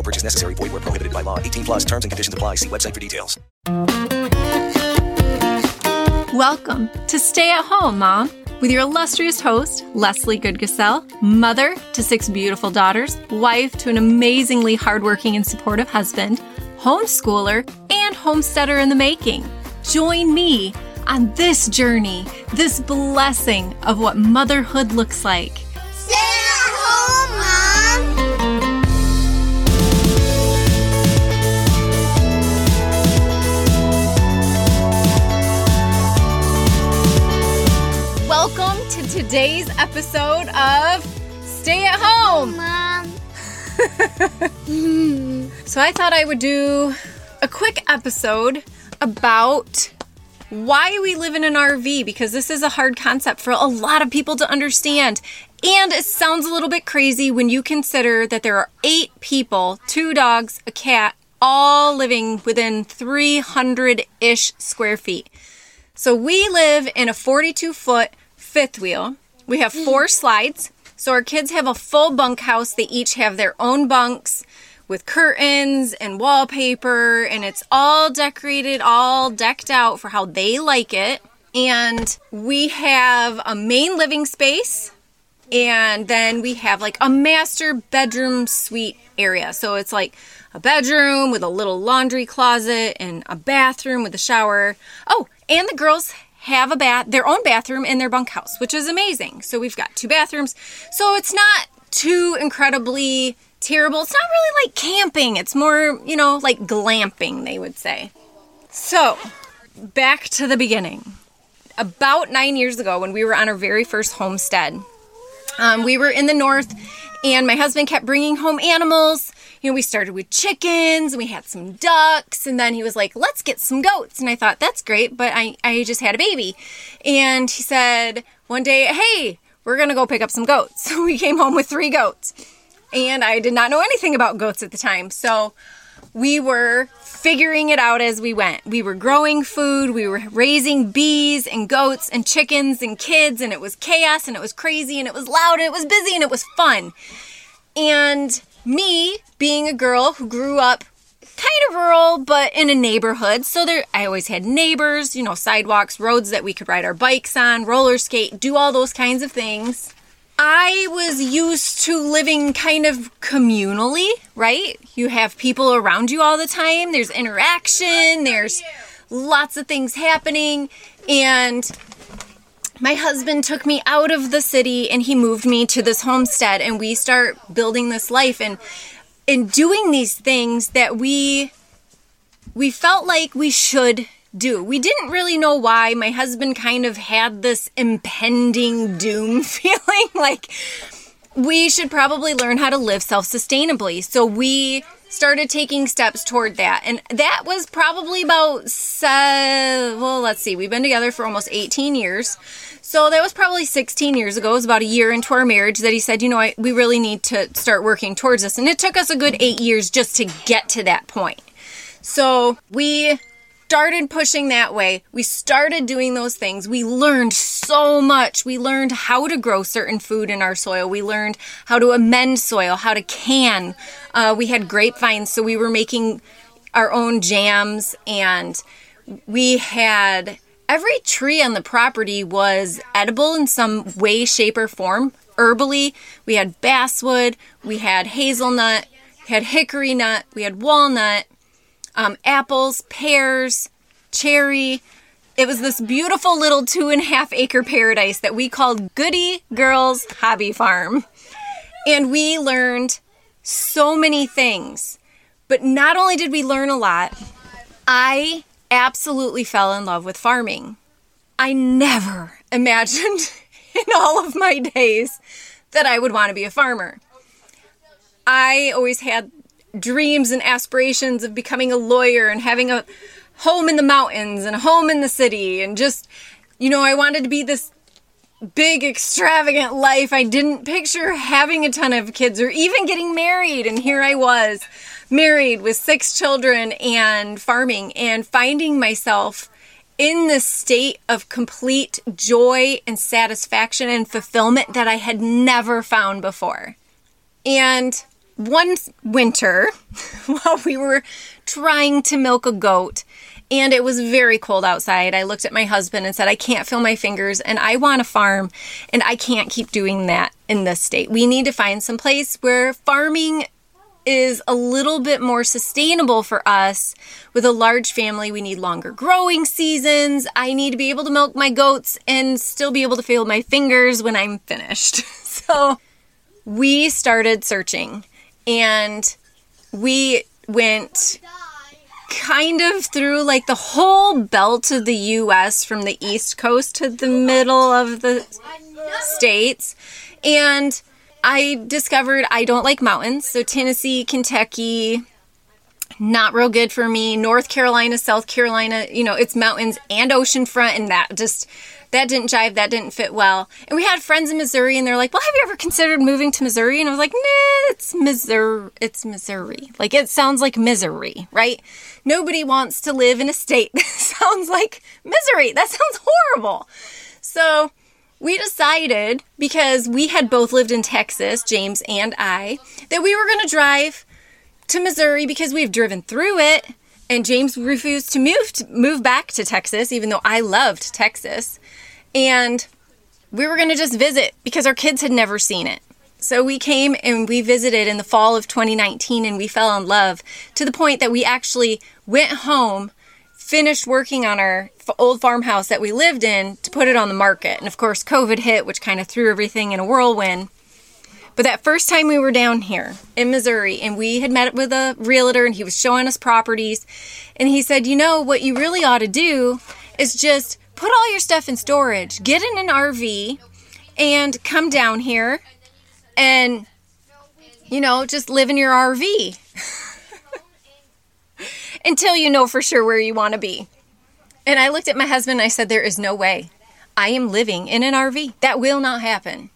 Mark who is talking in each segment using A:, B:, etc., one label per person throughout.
A: No purchase necessary. Void where prohibited by law. 18 plus terms and conditions apply. See website for details.
B: Welcome to Stay at Home, Mom, with your illustrious host, Leslie Goodgesell, mother to six beautiful daughters, wife to an amazingly hardworking and supportive husband, homeschooler, and homesteader in the making. Join me on this journey, this blessing of what motherhood looks like.
C: Stay
B: today's episode of Stay at Home.
C: Mom.
B: So I thought I would do a quick episode about why we live in an RV because this is a hard concept for a lot of people to understand. And it sounds a little bit crazy when you consider that there are eight people, two dogs, a cat, all living within 300 ish square feet. So we live in a 42 foot fifth wheel. We have four mm. slides. So our kids have a full bunkhouse. They each have their own bunks with curtains and wallpaper, and it's all decorated, all decked out for how they like it. And we have a main living space, and then we have like a master bedroom suite area. So it's like a bedroom with a little laundry closet and a bathroom with a shower. Oh, and the girls have a bath, their own bathroom in their bunkhouse, which is amazing. So we've got two bathrooms. So it's not too incredibly terrible. It's not really like camping. It's more, you know, like glamping, they would say. So, back to the beginning. About nine years ago, when we were on our very first homestead, um, we were in the north, and my husband kept bringing home animals. You know, we started with chickens, and we had some ducks, and then he was like, let's get some goats. And I thought, that's great, but I, I just had a baby. And he said one day, hey, we're gonna go pick up some goats. So we came home with three goats. And I did not know anything about goats at the time. So we were figuring it out as we went. We were growing food, we were raising bees and goats and chickens and kids, and it was chaos and it was crazy and it was loud and it was busy and it was fun. And me, being a girl who grew up kind of rural but in a neighborhood, so there I always had neighbors, you know, sidewalks, roads that we could ride our bikes on, roller skate, do all those kinds of things. I was used to living kind of communally, right? You have people around you all the time, there's interaction, there's lots of things happening, and my husband took me out of the city and he moved me to this homestead and we start building this life and in doing these things that we we felt like we should do. We didn't really know why. My husband kind of had this impending doom feeling like we should probably learn how to live self sustainably. So we started taking steps toward that. And that was probably about, se- well, let's see, we've been together for almost 18 years. So that was probably 16 years ago. It was about a year into our marriage that he said, you know, I, we really need to start working towards this. And it took us a good eight years just to get to that point. So we started pushing that way. We started doing those things. We learned so much. We learned how to grow certain food in our soil. We learned how to amend soil, how to can. Uh, we had grapevines, so we were making our own jams, and we had every tree on the property was edible in some way, shape, or form. Herbally, we had basswood, we had hazelnut, we had hickory nut, we had walnut um, apples, pears, cherry. It was this beautiful little two and a half acre paradise that we called Goody Girls Hobby Farm. And we learned so many things. But not only did we learn a lot, I absolutely fell in love with farming. I never imagined in all of my days that I would want to be a farmer. I always had dreams and aspirations of becoming a lawyer and having a home in the mountains and a home in the city and just you know I wanted to be this big extravagant life. I didn't picture having a ton of kids or even getting married and here I was married with six children and farming and finding myself in this state of complete joy and satisfaction and fulfillment that I had never found before. And one winter, while we were trying to milk a goat, and it was very cold outside, I looked at my husband and said, I can't feel my fingers and I want a farm and I can't keep doing that in this state. We need to find some place where farming is a little bit more sustainable for us. With a large family, we need longer growing seasons. I need to be able to milk my goats and still be able to feel my fingers when I'm finished. So we started searching and we went kind of through like the whole belt of the US from the East Coast to the middle of the states. And I discovered I don't like mountains. So, Tennessee, Kentucky, not real good for me. North Carolina, South Carolina, you know, it's mountains and oceanfront, and that just that didn't jive, that didn't fit well. And we had friends in Missouri, and they're like, "Well, have you ever considered moving to Missouri?" And I was like, "Nah, it's Missouri. It's Missouri. Like it sounds like misery, right? Nobody wants to live in a state that sounds like misery. That sounds horrible." So we decided because we had both lived in Texas, James and I, that we were going to drive to Missouri because we've driven through it. And James refused to move to move back to Texas, even though I loved Texas. And we were going to just visit because our kids had never seen it. So we came and we visited in the fall of 2019 and we fell in love to the point that we actually went home, finished working on our old farmhouse that we lived in to put it on the market. And of course, COVID hit, which kind of threw everything in a whirlwind. But that first time we were down here in Missouri and we had met with a realtor and he was showing us properties and he said, "You know what you really ought to do is just put all your stuff in storage, get in an RV and come down here and you know, just live in your RV." Until you know for sure where you want to be. And I looked at my husband and I said, There is no way. I am living in an RV. That will not happen.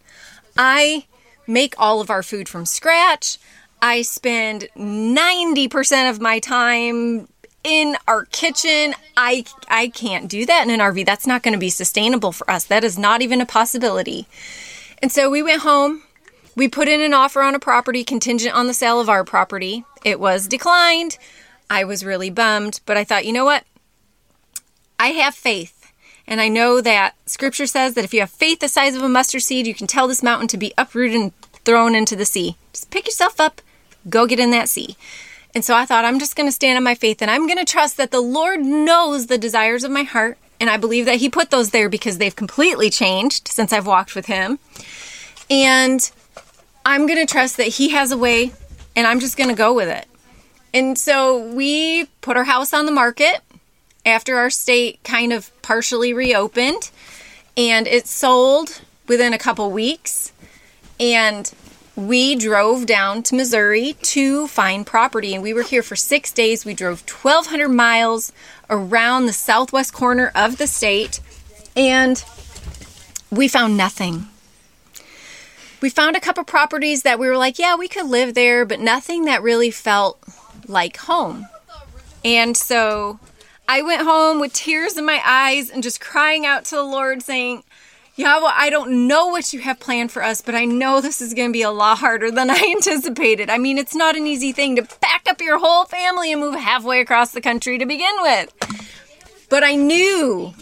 B: I make all of our food from scratch. I spend 90% of my time in our kitchen. I I can't do that in an RV. That's not going to be sustainable for us. That is not even a possibility. And so we went home. We put in an offer on a property contingent on the sale of our property. It was declined. I was really bummed, but I thought, you know what? I have faith. And I know that scripture says that if you have faith the size of a mustard seed, you can tell this mountain to be uprooted and thrown into the sea. Just pick yourself up, go get in that sea. And so I thought, I'm just going to stand on my faith and I'm going to trust that the Lord knows the desires of my heart. And I believe that He put those there because they've completely changed since I've walked with Him. And I'm going to trust that He has a way and I'm just going to go with it. And so we put our house on the market after our state kind of partially reopened and it sold within a couple weeks. And we drove down to Missouri to find property and we were here for 6 days. We drove 1200 miles around the southwest corner of the state and we found nothing. We found a couple properties that we were like yeah we could live there but nothing that really felt like home. And so I went home with tears in my eyes and just crying out to the Lord, saying, Yahweh, I don't know what you have planned for us, but I know this is going to be a lot harder than I anticipated. I mean, it's not an easy thing to pack up your whole family and move halfway across the country to begin with. But I knew,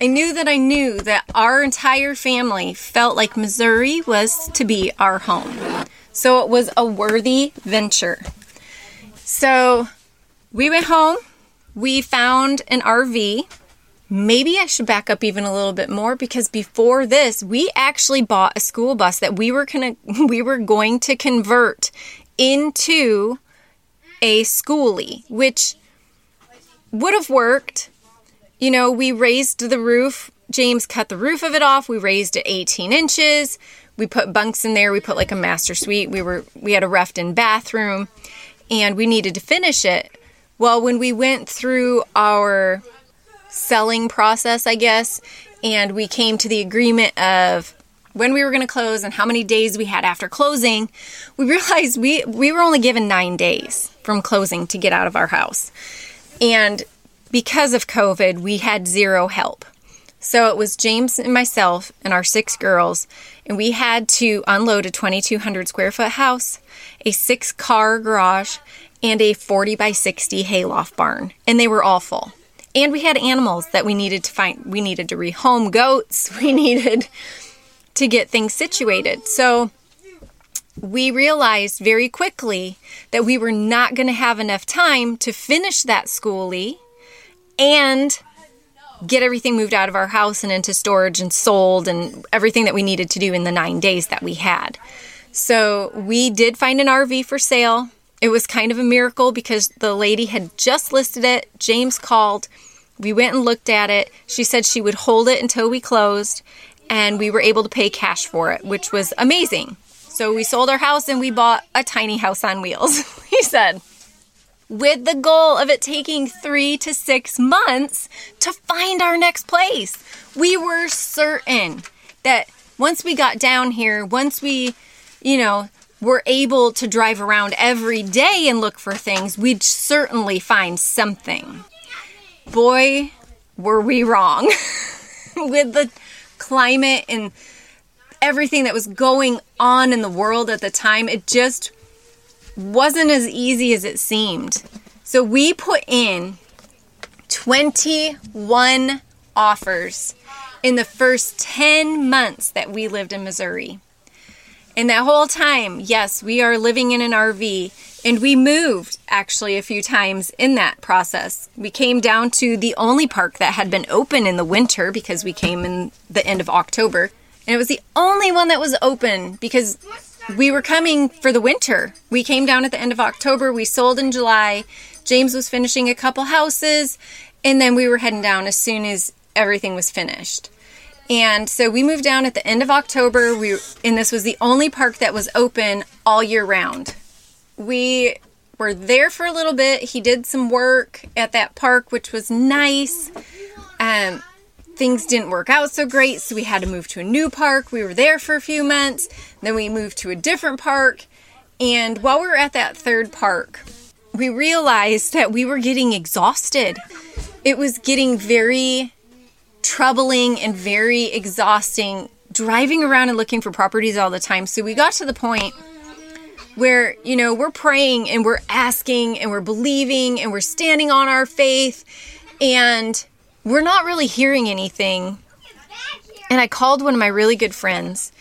B: I knew that I knew that our entire family felt like Missouri was to be our home. So it was a worthy venture. So we went home. We found an RV. Maybe I should back up even a little bit more because before this, we actually bought a school bus that we were gonna we were going to convert into a schoolie, which would have worked. You know, we raised the roof. James cut the roof of it off. We raised it 18 inches. We put bunks in there. We put like a master suite. We were we had a roughed-in bathroom, and we needed to finish it. Well, when we went through our selling process, I guess, and we came to the agreement of when we were going to close and how many days we had after closing, we realized we we were only given 9 days from closing to get out of our house. And because of COVID, we had zero help. So it was James and myself and our six girls, and we had to unload a 2,200 square foot house, a six car garage, and a 40 by 60 hayloft barn. And they were all full. And we had animals that we needed to find. We needed to rehome goats. We needed to get things situated. So we realized very quickly that we were not going to have enough time to finish that schoolie and get everything moved out of our house and into storage and sold and everything that we needed to do in the nine days that we had. So we did find an RV for sale. It was kind of a miracle because the lady had just listed it. James called. We went and looked at it. She said she would hold it until we closed, and we were able to pay cash for it, which was amazing. So we sold our house and we bought a tiny house on wheels, he said, with the goal of it taking three to six months to find our next place. We were certain that once we got down here, once we, you know, were able to drive around every day and look for things, we'd certainly find something. Boy, were we wrong with the climate and everything that was going on in the world at the time. It just wasn't as easy as it seemed. So we put in 21 offers in the first 10 months that we lived in Missouri. And that whole time, yes, we are living in an RV and we moved actually a few times in that process. We came down to the only park that had been open in the winter because we came in the end of October. And it was the only one that was open because we were coming for the winter. We came down at the end of October. We sold in July. James was finishing a couple houses. And then we were heading down as soon as everything was finished. And so we moved down at the end of October. We and this was the only park that was open all year round. We were there for a little bit. He did some work at that park, which was nice. Um, things didn't work out so great, so we had to move to a new park. We were there for a few months. Then we moved to a different park. And while we were at that third park, we realized that we were getting exhausted. It was getting very troubling and very exhausting driving around and looking for properties all the time. So we got to the point where, you know, we're praying and we're asking and we're believing and we're standing on our faith and we're not really hearing anything. And I called one of my really good friends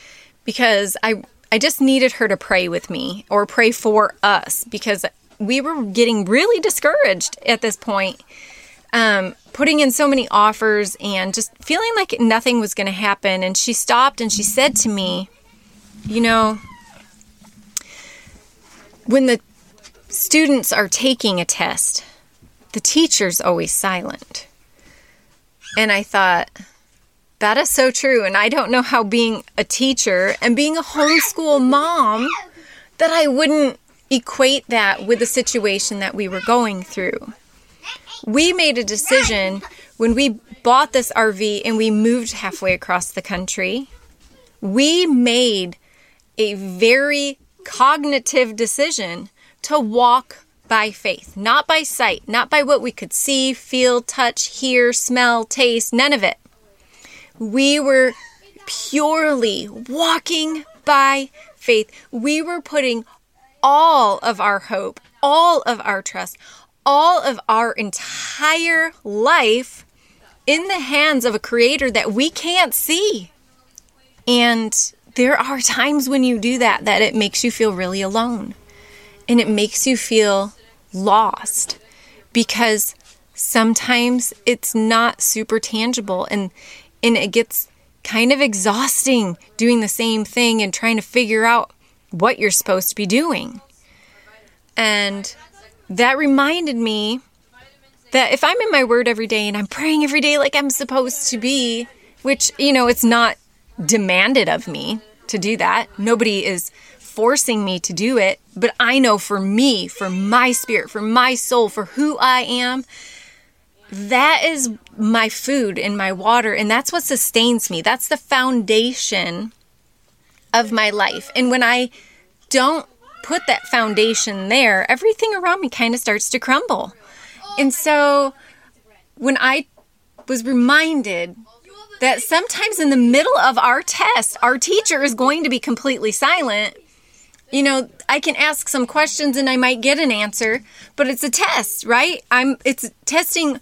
B: because I I just needed her to pray with me or pray for us because we were getting really discouraged at this point. Um, putting in so many offers and just feeling like nothing was going to happen. And she stopped and she said to me, You know, when the students are taking a test, the teacher's always silent. And I thought, that is so true. And I don't know how being a teacher and being a homeschool mom that I wouldn't equate that with the situation that we were going through. We made a decision when we bought this RV and we moved halfway across the country. We made a very cognitive decision to walk by faith, not by sight, not by what we could see, feel, touch, hear, smell, taste, none of it. We were purely walking by faith. We were putting all of our hope, all of our trust, all of our entire life in the hands of a creator that we can't see. And there are times when you do that that it makes you feel really alone and it makes you feel lost because sometimes it's not super tangible and and it gets kind of exhausting doing the same thing and trying to figure out what you're supposed to be doing. And that reminded me that if I'm in my word every day and I'm praying every day like I'm supposed to be, which, you know, it's not demanded of me to do that. Nobody is forcing me to do it, but I know for me, for my spirit, for my soul, for who I am, that is my food and my water, and that's what sustains me. That's the foundation of my life. And when I don't put that foundation there, everything around me kind of starts to crumble. And so when I was reminded that sometimes in the middle of our test, our teacher is going to be completely silent. You know, I can ask some questions and I might get an answer, but it's a test, right? I'm it's testing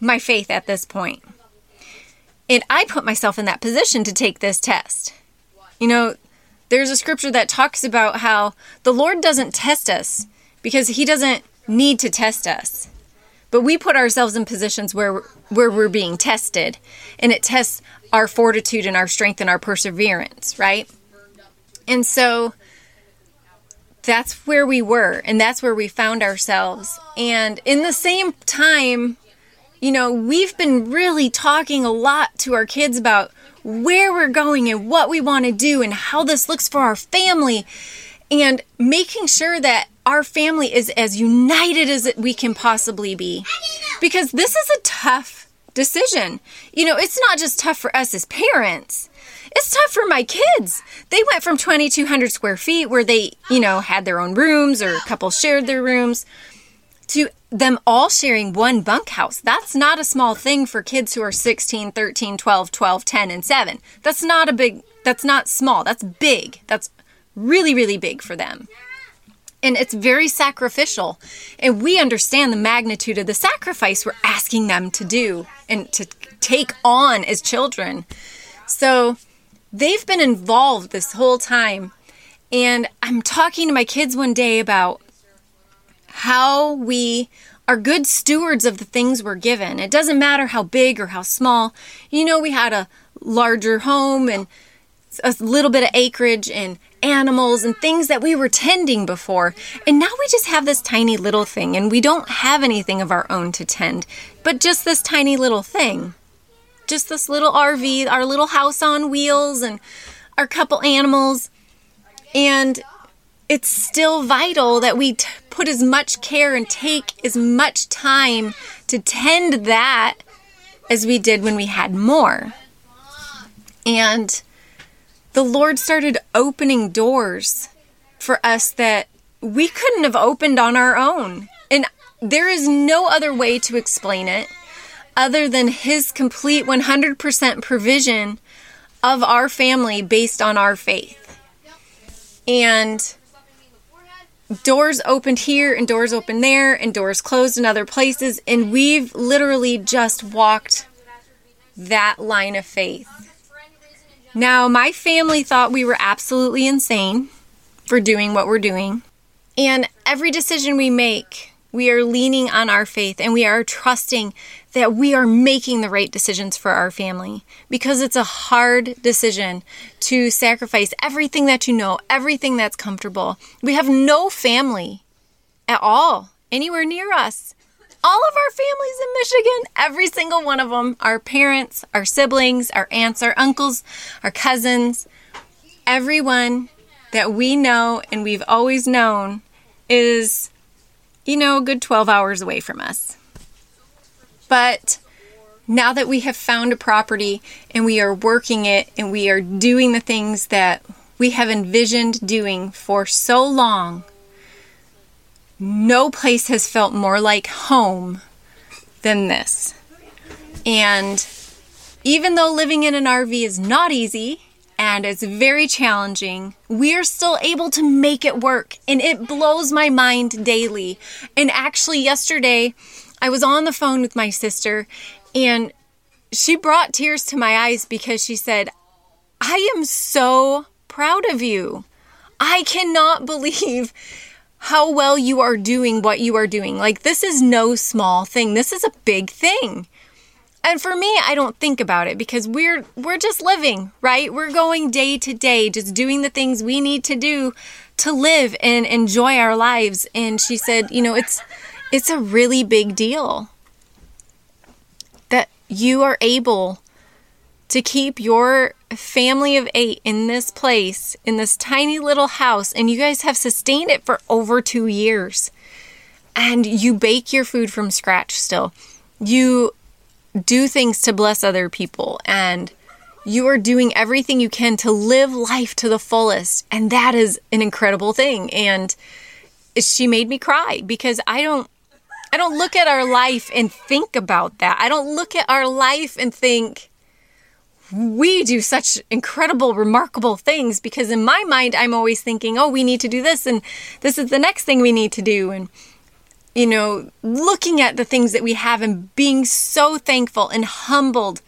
B: my faith at this point. And I put myself in that position to take this test. You know, there's a scripture that talks about how the Lord doesn't test us because he doesn't need to test us. But we put ourselves in positions where where we're being tested and it tests our fortitude and our strength and our perseverance, right? And so that's where we were and that's where we found ourselves. And in the same time, you know, we've been really talking a lot to our kids about where we're going and what we want to do and how this looks for our family and making sure that our family is as united as we can possibly be. Because this is a tough decision. You know, it's not just tough for us as parents. It's tough for my kids. They went from 2,200 square feet where they, you know, had their own rooms or a couple shared their rooms to them all sharing one bunkhouse. That's not a small thing for kids who are 16, 13, 12, 12, 10, and 7. That's not a big, that's not small. That's big. That's really, really big for them. And it's very sacrificial. And we understand the magnitude of the sacrifice we're asking them to do and to take on as children. So they've been involved this whole time. And I'm talking to my kids one day about how we are good stewards of the things we're given. It doesn't matter how big or how small. You know, we had a larger home and a little bit of acreage and animals and things that we were tending before. And now we just have this tiny little thing and we don't have anything of our own to tend, but just this tiny little thing. Just this little RV, our little house on wheels, and our couple animals. And it's still vital that we t- put as much care and take as much time to tend that as we did when we had more. And the Lord started opening doors for us that we couldn't have opened on our own. And there is no other way to explain it other than His complete 100% provision of our family based on our faith. And doors opened here and doors opened there and doors closed in other places. And we've literally just walked that line of faith. Now, my family thought we were absolutely insane for doing what we're doing. And every decision we make, we are leaning on our faith and we are trusting that we are making the right decisions for our family because it's a hard decision to sacrifice everything that you know, everything that's comfortable. We have no family at all anywhere near us. All of our families in Michigan, every single one of them, our parents, our siblings, our aunts, our uncles, our cousins, everyone that we know and we've always known is, you know, a good 12 hours away from us. But now that we have found a property and we are working it and we are doing the things that we have envisioned doing for so long, no place has felt more like home than this. And even though living in an RV is not easy and it's very challenging, we are still able to make it work. And it blows my mind daily. And actually, yesterday, I was on the phone with my sister and she brought tears to my eyes because she said, I am so proud of you. I cannot believe how well you are doing what you are doing. Like, this is no small thing. This is a big thing. And for me, I don't think about it because we're we're just living, right? We're going day to day, just doing the things we need to do to live and enjoy our lives. And she said, you know, it's it's a really big deal that you are able to keep your family of 8 in this place, in this tiny little house, and you guys have sustained it for over 2 years. And you bake your food from scratch still. You do things to bless other people and you are doing everything you can to live life to the fullest and that is an incredible thing and she made me cry because i don't i don't look at our life and think about that i don't look at our life and think we do such incredible remarkable things because in my mind i'm always thinking oh we need to do this and this is the next thing we need to do and you know, looking at the things that we have and being so thankful and humbled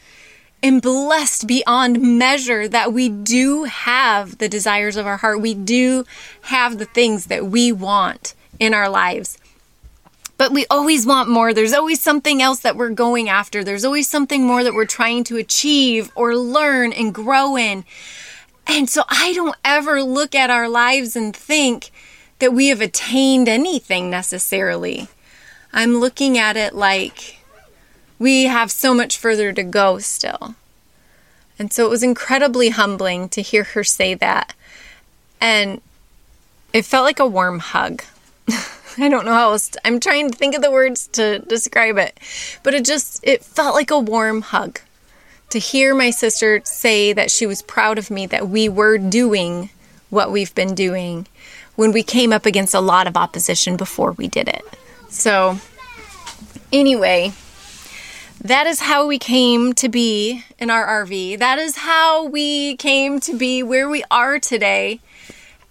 B: and blessed beyond measure that we do have the desires of our heart. We do have the things that we want in our lives. But we always want more. There's always something else that we're going after. There's always something more that we're trying to achieve or learn and grow in. And so I don't ever look at our lives and think, that we have attained anything necessarily. I'm looking at it like we have so much further to go still. And so it was incredibly humbling to hear her say that. And it felt like a warm hug. I don't know how else. To, I'm trying to think of the words to describe it. But it just it felt like a warm hug to hear my sister say that she was proud of me that we were doing what we've been doing when we came up against a lot of opposition before we did it. So, anyway, that is how we came to be in our RV. That is how we came to be where we are today.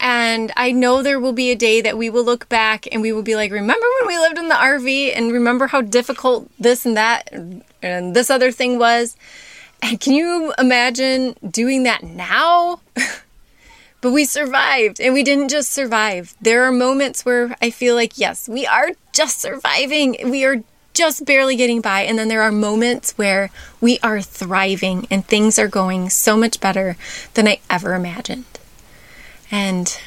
B: And I know there will be a day that we will look back and we will be like, remember when we lived in the RV and remember how difficult this and that and this other thing was? And can you imagine doing that now? But we survived and we didn't just survive. There are moments where I feel like, yes, we are just surviving. We are just barely getting by. And then there are moments where we are thriving and things are going so much better than I ever imagined. And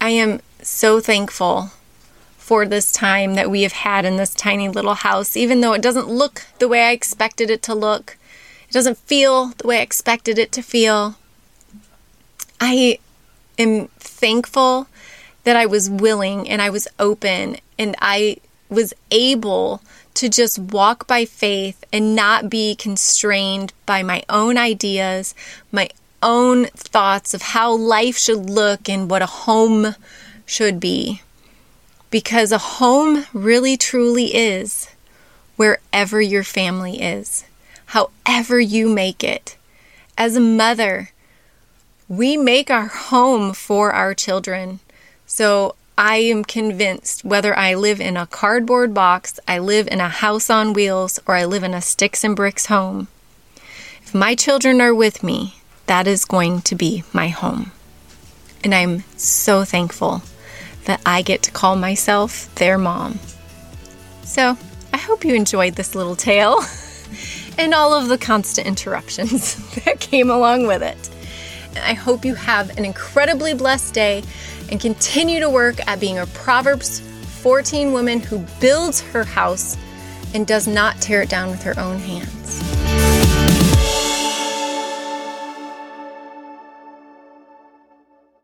B: I am so thankful for this time that we have had in this tiny little house, even though it doesn't look the way I expected it to look. It doesn't feel the way I expected it to feel. I am thankful that I was willing and I was open and I was able to just walk by faith and not be constrained by my own ideas, my own thoughts of how life should look and what a home should be. Because a home really truly is wherever your family is, however you make it. As a mother, we make our home for our children. So I am convinced whether I live in a cardboard box, I live in a house on wheels, or I live in a sticks and bricks home, if my children are with me, that is going to be my home. And I'm so thankful that I get to call myself their mom. So I hope you enjoyed this little tale and all of the constant interruptions that came along with it. I hope you have an incredibly blessed day and continue to work at being a Proverbs 14 woman who builds her house and does not tear it down with her own hands.